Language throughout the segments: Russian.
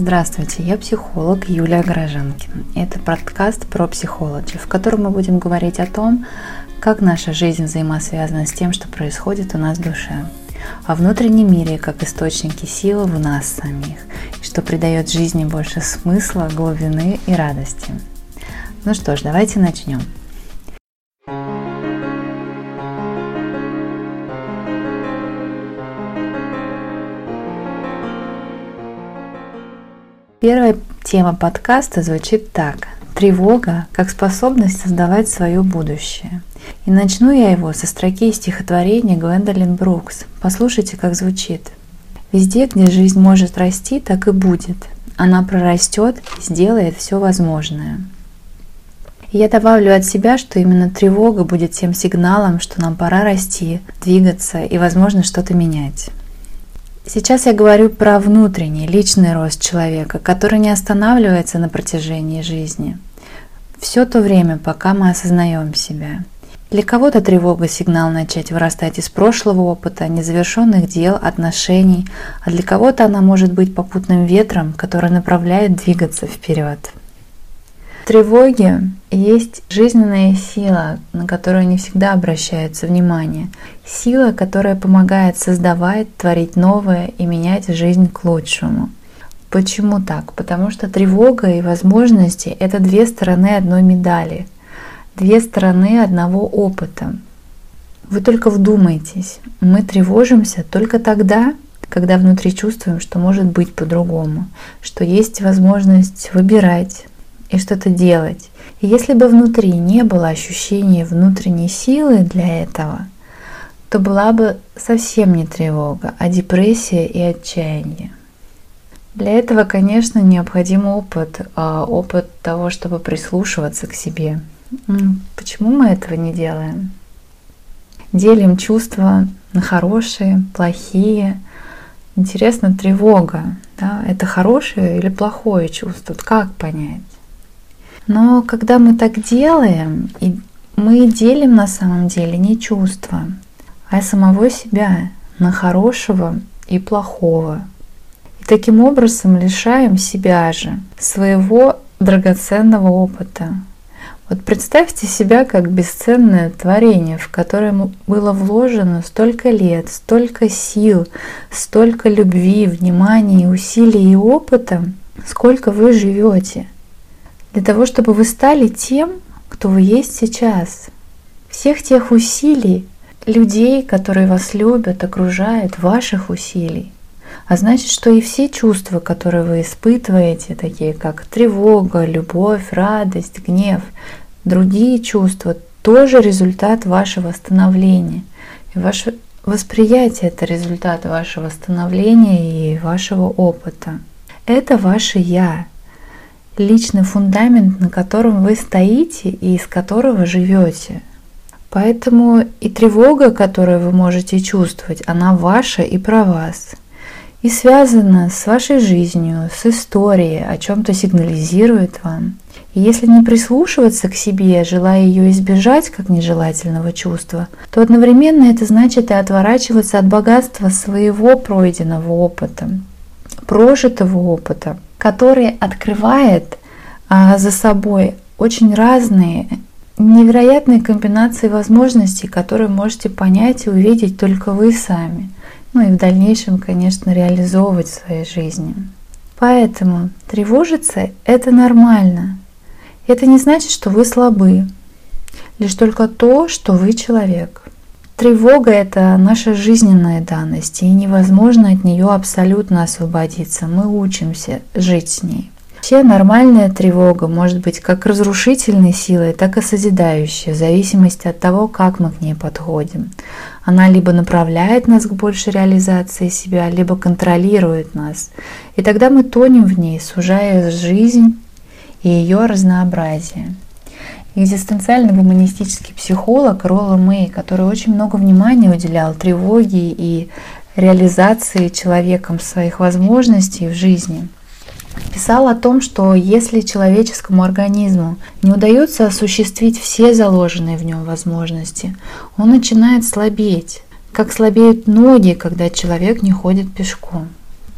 Здравствуйте, я психолог Юлия Горожанкина. Это подкаст про психологию, в котором мы будем говорить о том, как наша жизнь взаимосвязана с тем, что происходит у нас в душе, о внутреннем мире как источнике силы в нас самих, что придает жизни больше смысла, глубины и радости. Ну что ж, давайте начнем. Первая тема подкаста звучит так. Тревога как способность создавать свое будущее. И начну я его со строки стихотворения Гвендолин Брукс. Послушайте, как звучит. Везде, где жизнь может расти, так и будет. Она прорастет сделает все возможное. И я добавлю от себя, что именно тревога будет тем сигналом, что нам пора расти, двигаться и, возможно, что-то менять. Сейчас я говорю про внутренний, личный рост человека, который не останавливается на протяжении жизни. Все то время, пока мы осознаем себя. Для кого-то тревога – сигнал начать вырастать из прошлого опыта, незавершенных дел, отношений, а для кого-то она может быть попутным ветром, который направляет двигаться вперед тревоге есть жизненная сила, на которую не всегда обращается внимание. Сила, которая помогает создавать, творить новое и менять жизнь к лучшему. Почему так? Потому что тревога и возможности – это две стороны одной медали, две стороны одного опыта. Вы только вдумайтесь, мы тревожимся только тогда, когда внутри чувствуем, что может быть по-другому, что есть возможность выбирать, и что-то делать. И если бы внутри не было ощущения внутренней силы для этого, то была бы совсем не тревога, а депрессия и отчаяние. Для этого, конечно, необходим опыт, а опыт того, чтобы прислушиваться к себе. Почему мы этого не делаем? Делим чувства на хорошие, плохие. Интересно, тревога. Да? Это хорошее или плохое чувство? Как понять? Но когда мы так делаем, и мы делим на самом деле не чувства, а самого себя на хорошего и плохого. И таким образом лишаем себя же своего драгоценного опыта. Вот представьте себя как бесценное творение, в которое было вложено столько лет, столько сил, столько любви, внимания, усилий и опыта, сколько вы живете – для того, чтобы вы стали тем, кто вы есть сейчас. Всех тех усилий, людей, которые вас любят, окружают, ваших усилий. А значит, что и все чувства, которые вы испытываете, такие как тревога, любовь, радость, гнев, другие чувства, тоже результат вашего становления. И ваше восприятие – это результат вашего становления и вашего опыта. Это ваше «я», личный фундамент, на котором вы стоите и из которого живете. Поэтому и тревога, которую вы можете чувствовать, она ваша и про вас. И связана с вашей жизнью, с историей, о чем-то сигнализирует вам. И если не прислушиваться к себе, желая ее избежать как нежелательного чувства, то одновременно это значит и отворачиваться от богатства своего пройденного опыта, прожитого опыта – который открывает а, за собой очень разные невероятные комбинации возможностей, которые можете понять и увидеть только вы сами. Ну и в дальнейшем, конечно, реализовывать в своей жизни. Поэтому тревожиться – это нормально. Это не значит, что вы слабы. Лишь только то, что вы человек. Тревога – это наша жизненная данность, и невозможно от нее абсолютно освободиться. Мы учимся жить с ней. Вообще нормальная тревога может быть как разрушительной силой, так и созидающей, в зависимости от того, как мы к ней подходим. Она либо направляет нас к большей реализации себя, либо контролирует нас. И тогда мы тонем в ней, сужая жизнь и ее разнообразие. Экзистенциальный гуманистический психолог Ролла Мэй, который очень много внимания уделял тревоге и реализации человеком своих возможностей в жизни, писал о том, что если человеческому организму не удается осуществить все заложенные в нем возможности, он начинает слабеть, как слабеют ноги, когда человек не ходит пешком.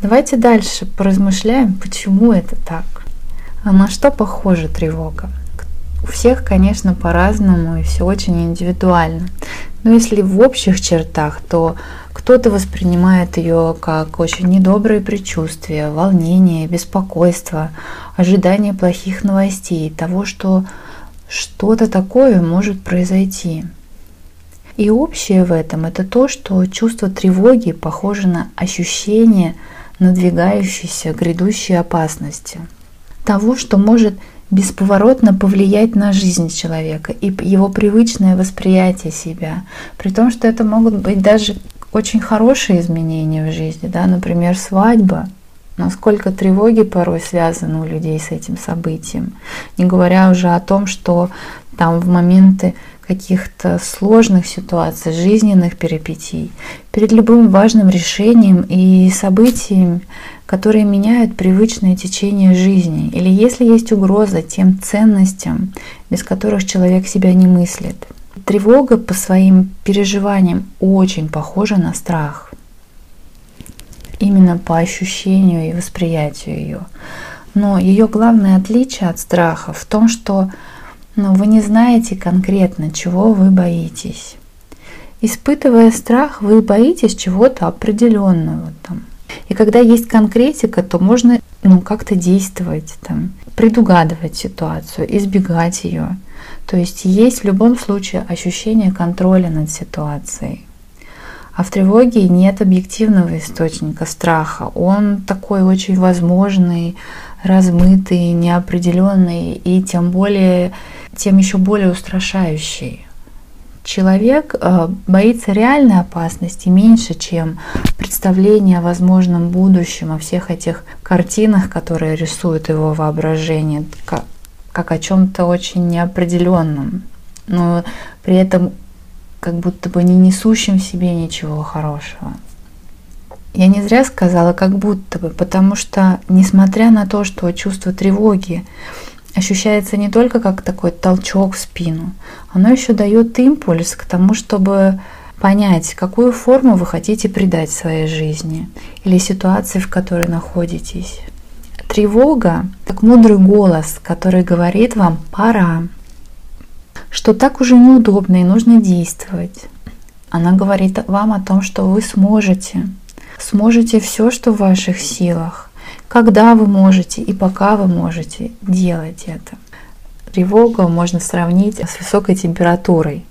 Давайте дальше поразмышляем, почему это так. А на что похожа тревога? У всех, конечно, по-разному и все очень индивидуально. Но если в общих чертах, то кто-то воспринимает ее как очень недобрые предчувствия, волнение, беспокойство, ожидание плохих новостей, того, что что-то такое может произойти. И общее в этом это то, что чувство тревоги похоже на ощущение надвигающейся грядущей опасности. Того, что может бесповоротно повлиять на жизнь человека и его привычное восприятие себя. При том, что это могут быть даже очень хорошие изменения в жизни, да, например, свадьба. Насколько тревоги порой связаны у людей с этим событием. Не говоря уже о том, что там в моменты каких-то сложных ситуаций, жизненных перипетий, перед любым важным решением и событием, которые меняют привычное течение жизни, или если есть угроза тем ценностям, без которых человек себя не мыслит. Тревога по своим переживаниям очень похожа на страх. Именно по ощущению и восприятию ее. Но ее главное отличие от страха в том, что но вы не знаете конкретно, чего вы боитесь. Испытывая страх, вы боитесь чего-то определенного. Там. И когда есть конкретика, то можно ну, как-то действовать, там, предугадывать ситуацию, избегать ее. То есть есть в любом случае ощущение контроля над ситуацией. А в тревоге нет объективного источника страха. Он такой очень возможный, размытый, неопределенный и тем более тем еще более устрашающий. Человек э, боится реальной опасности меньше, чем представление о возможном будущем, о всех этих картинах, которые рисует его воображение, как о чем-то очень неопределенном, но при этом как будто бы не несущим в себе ничего хорошего. Я не зря сказала как будто бы, потому что, несмотря на то, что чувство тревоги ощущается не только как такой толчок в спину, оно еще дает импульс к тому, чтобы понять, какую форму вы хотите придать своей жизни или ситуации, в которой находитесь. Тревога – как мудрый голос, который говорит вам «пора», что так уже неудобно и нужно действовать. Она говорит вам о том, что вы сможете. Сможете все, что в ваших силах когда вы можете и пока вы можете делать это. Тревогу можно сравнить с высокой температурой.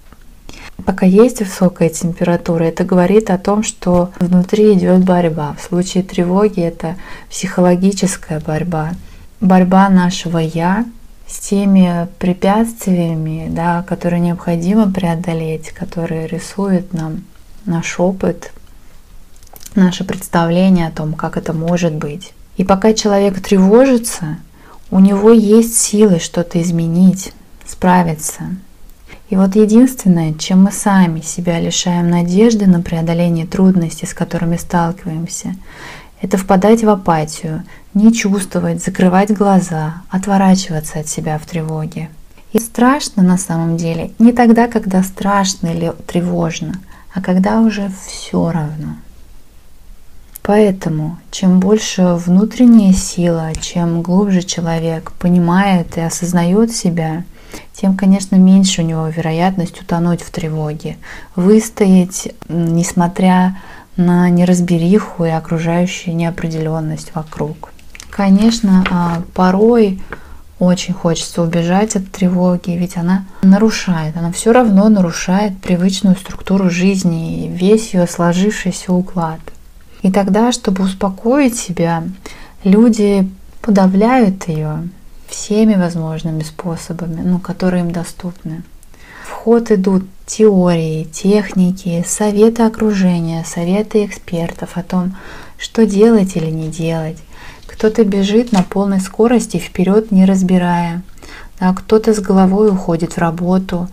Пока есть высокая температура, это говорит о том, что внутри идет борьба. В случае тревоги это психологическая борьба. Борьба нашего «я» с теми препятствиями, да, которые необходимо преодолеть, которые рисуют нам наш опыт, наше представление о том, как это может быть. И пока человек тревожится, у него есть силы что-то изменить, справиться. И вот единственное, чем мы сами себя лишаем надежды на преодоление трудностей, с которыми сталкиваемся, это впадать в апатию, не чувствовать, закрывать глаза, отворачиваться от себя в тревоге. И страшно на самом деле не тогда, когда страшно или тревожно, а когда уже все равно. Поэтому, чем больше внутренняя сила, чем глубже человек понимает и осознает себя, тем, конечно, меньше у него вероятность утонуть в тревоге, выстоять, несмотря на неразбериху и окружающую неопределенность вокруг. Конечно, а, порой очень хочется убежать от тревоги, ведь она нарушает, она все равно нарушает привычную структуру жизни и весь ее сложившийся уклад. И тогда, чтобы успокоить себя, люди подавляют ее всеми возможными способами, ну, которые им доступны. В ход идут теории, техники, советы окружения, советы экспертов о том, что делать или не делать. Кто-то бежит на полной скорости вперед, не разбирая. Да, кто-то с головой уходит в работу,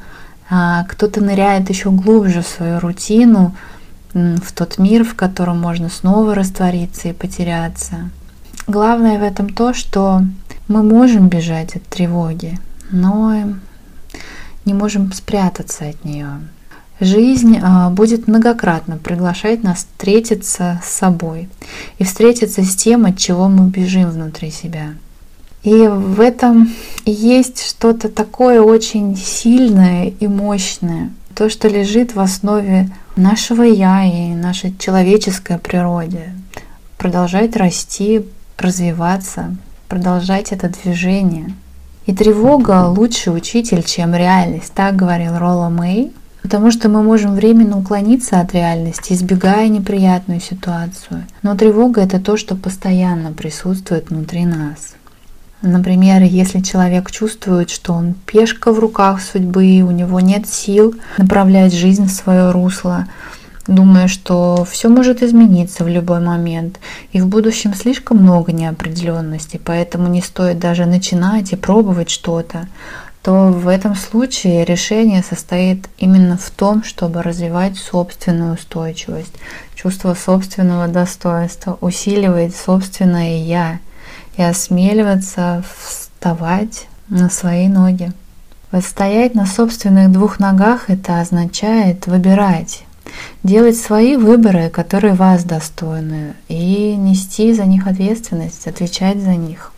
а кто-то ныряет еще глубже в свою рутину, в тот мир, в котором можно снова раствориться и потеряться. Главное в этом то, что мы можем бежать от тревоги, но не можем спрятаться от нее. Жизнь а, будет многократно приглашать нас встретиться с собой и встретиться с тем, от чего мы бежим внутри себя. И в этом есть что-то такое очень сильное и мощное, то, что лежит в основе нашего я и нашей человеческой природе. Продолжать расти, развиваться, продолжать это движение. И тревога лучший учитель, чем реальность, так говорил Ролла Мэй. Потому что мы можем временно уклониться от реальности, избегая неприятную ситуацию. Но тревога это то, что постоянно присутствует внутри нас. Например, если человек чувствует, что он пешка в руках судьбы, у него нет сил направлять жизнь в свое русло, думая, что все может измениться в любой момент, и в будущем слишком много неопределенности, поэтому не стоит даже начинать и пробовать что-то, то в этом случае решение состоит именно в том, чтобы развивать собственную устойчивость, чувство собственного достоинства, усиливать собственное «я», и осмеливаться вставать на свои ноги. Вот стоять на собственных двух ногах это означает выбирать, делать свои выборы, которые вас достойны, и нести за них ответственность, отвечать за них.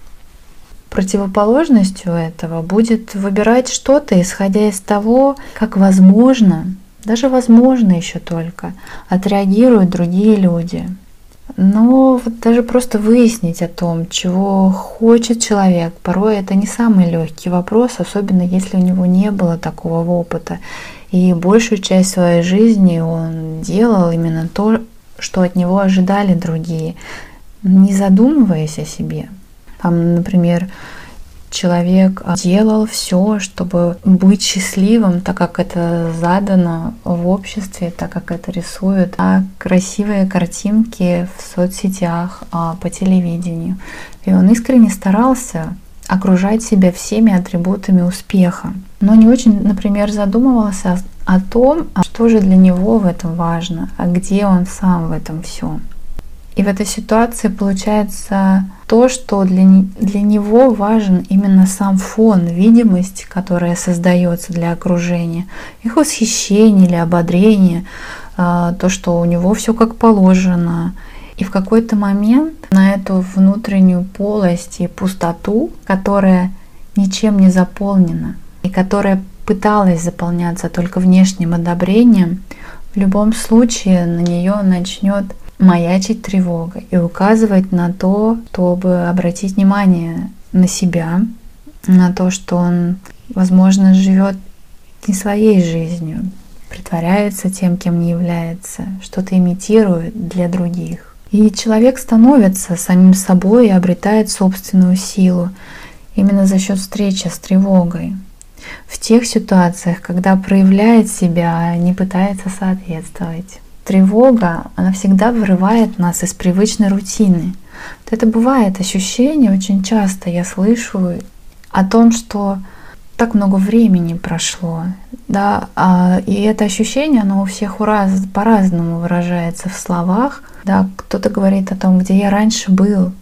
Противоположностью этого будет выбирать что-то, исходя из того, как возможно, даже возможно еще только, отреагируют другие люди – но вот даже просто выяснить о том, чего хочет человек, порой это не самый легкий вопрос, особенно если у него не было такого опыта. И большую часть своей жизни он делал именно то, что от него ожидали другие, не задумываясь о себе. Там, например, человек делал все, чтобы быть счастливым, так как это задано в обществе, так как это рисуют а красивые картинки в соцсетях, а, по телевидению. И он искренне старался окружать себя всеми атрибутами успеха, но не очень, например, задумывался о том, а что же для него в этом важно, а где он сам в этом всем. И в этой ситуации получается то, что для, для него важен именно сам фон, видимость, которая создается для окружения, их восхищение или ободрение, а, то, что у него все как положено. И в какой-то момент на эту внутреннюю полость и пустоту, которая ничем не заполнена и которая пыталась заполняться только внешним одобрением, в любом случае на нее начнет маячить тревога и указывать на то, чтобы обратить внимание на себя, на то, что он, возможно, живет не своей жизнью, притворяется тем, кем не является, что-то имитирует для других. И человек становится самим собой и обретает собственную силу именно за счет встречи с тревогой. В тех ситуациях, когда проявляет себя, а не пытается соответствовать тревога, она всегда вырывает нас из привычной рутины. Вот это бывает ощущение, очень часто я слышу о том, что так много времени прошло, да, а, и это ощущение, оно у всех у раз, по-разному выражается в словах, да, кто-то говорит о том, где я раньше был,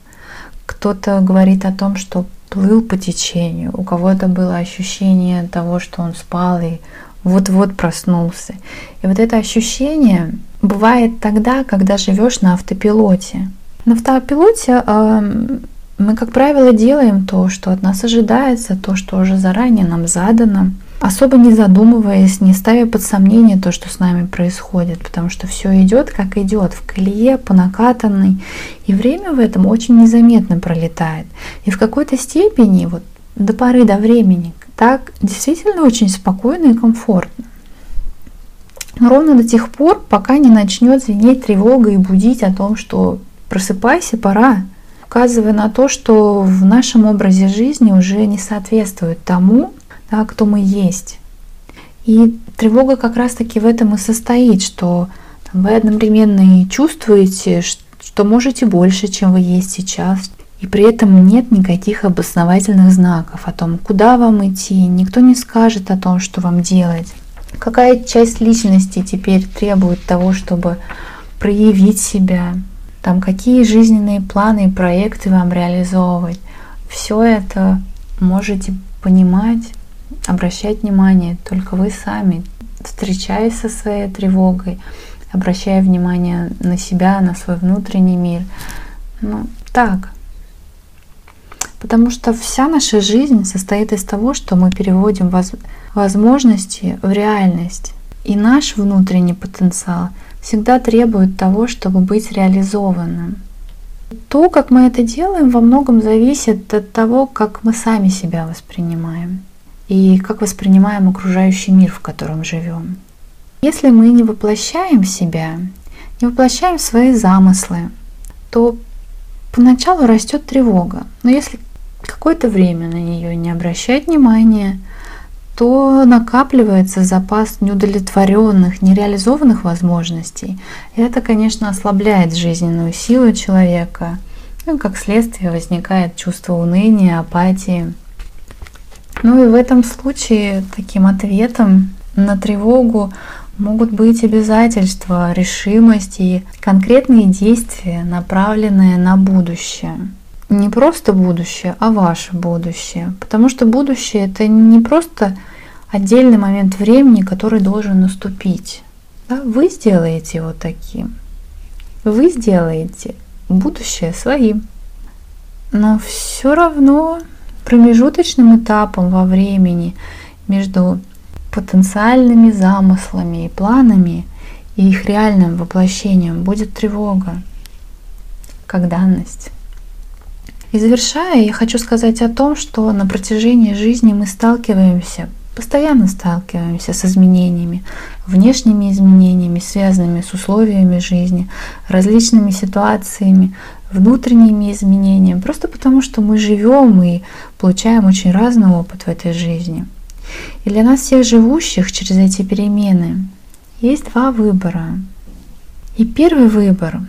кто-то говорит о том, что плыл по течению, у кого-то было ощущение того, что он спал и вот-вот проснулся. И вот это ощущение бывает тогда, когда живешь на автопилоте. На автопилоте э, мы, как правило, делаем то, что от нас ожидается, то, что уже заранее нам задано, особо не задумываясь, не ставя под сомнение то, что с нами происходит, потому что все идет, как идет, в колее, по накатанной, и время в этом очень незаметно пролетает. И в какой-то степени, вот до поры до времени, так действительно очень спокойно и комфортно. Но ровно до тех пор, пока не начнет звенеть тревога и будить о том, что просыпайся, пора, указывая на то, что в нашем образе жизни уже не соответствует тому, да, кто мы есть. И тревога как раз-таки в этом и состоит, что там, вы одновременно и чувствуете, что можете больше, чем вы есть сейчас, и при этом нет никаких обосновательных знаков о том, куда вам идти, никто не скажет о том, что вам делать. Какая часть личности теперь требует того, чтобы проявить себя, там какие жизненные планы и проекты вам реализовывать. Все это можете понимать, обращать внимание только вы сами. встречаясь со своей тревогой, обращая внимание на себя, на свой внутренний мир. Ну, так. Потому что вся наша жизнь состоит из того, что мы переводим воз возможности в реальность. И наш внутренний потенциал всегда требует того, чтобы быть реализованным. То, как мы это делаем, во многом зависит от того, как мы сами себя воспринимаем и как воспринимаем окружающий мир, в котором живем. Если мы не воплощаем себя, не воплощаем свои замыслы, то поначалу растет тревога. Но если какое-то время на нее не обращать внимания, то накапливается запас неудовлетворенных, нереализованных возможностей. И это, конечно, ослабляет жизненную силу человека. Ну, как следствие возникает чувство уныния, апатии. Ну и в этом случае таким ответом на тревогу могут быть обязательства, решимость и конкретные действия, направленные на будущее не просто будущее, а ваше будущее. Потому что будущее это не просто отдельный момент времени, который должен наступить. Да? Вы сделаете его таким. Вы сделаете будущее своим. Но все равно промежуточным этапом во времени между потенциальными замыслами и планами и их реальным воплощением будет тревога, как данность. И завершая, я хочу сказать о том, что на протяжении жизни мы сталкиваемся, постоянно сталкиваемся с изменениями, внешними изменениями, связанными с условиями жизни, различными ситуациями, внутренними изменениями, просто потому что мы живем и получаем очень разный опыт в этой жизни. И для нас всех живущих через эти перемены есть два выбора. И первый выбор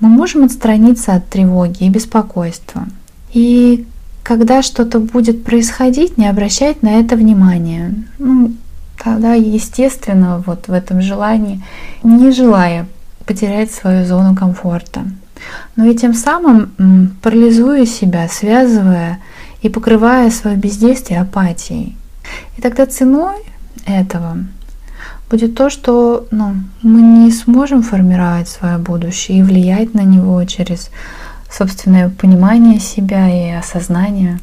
мы можем отстраниться от тревоги и беспокойства. И когда что-то будет происходить, не обращать на это внимания. Ну, тогда, естественно, вот в этом желании, не желая потерять свою зону комфорта. Но и тем самым парализуя себя, связывая и покрывая свое бездействие апатией. И тогда ценой этого будет то, что ну, мы не сможем формировать свое будущее и влиять на него через собственное понимание себя и осознание.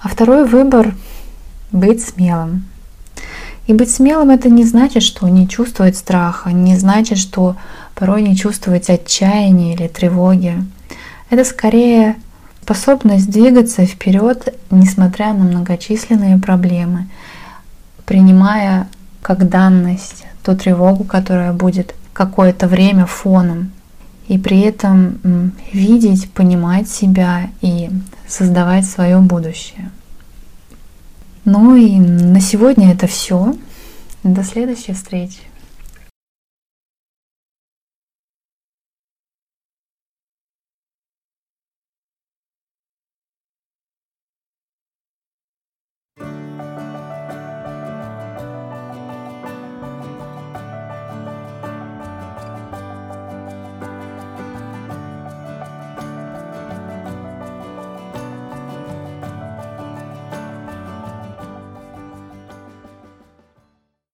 А второй выбор — быть смелым. И быть смелым это не значит, что не чувствовать страха, не значит, что порой не чувствовать отчаяния или тревоги. Это скорее способность двигаться вперед, несмотря на многочисленные проблемы, принимая как данность, ту тревогу, которая будет какое-то время фоном. И при этом видеть, понимать себя и создавать свое будущее. Ну и на сегодня это все. До следующей встречи.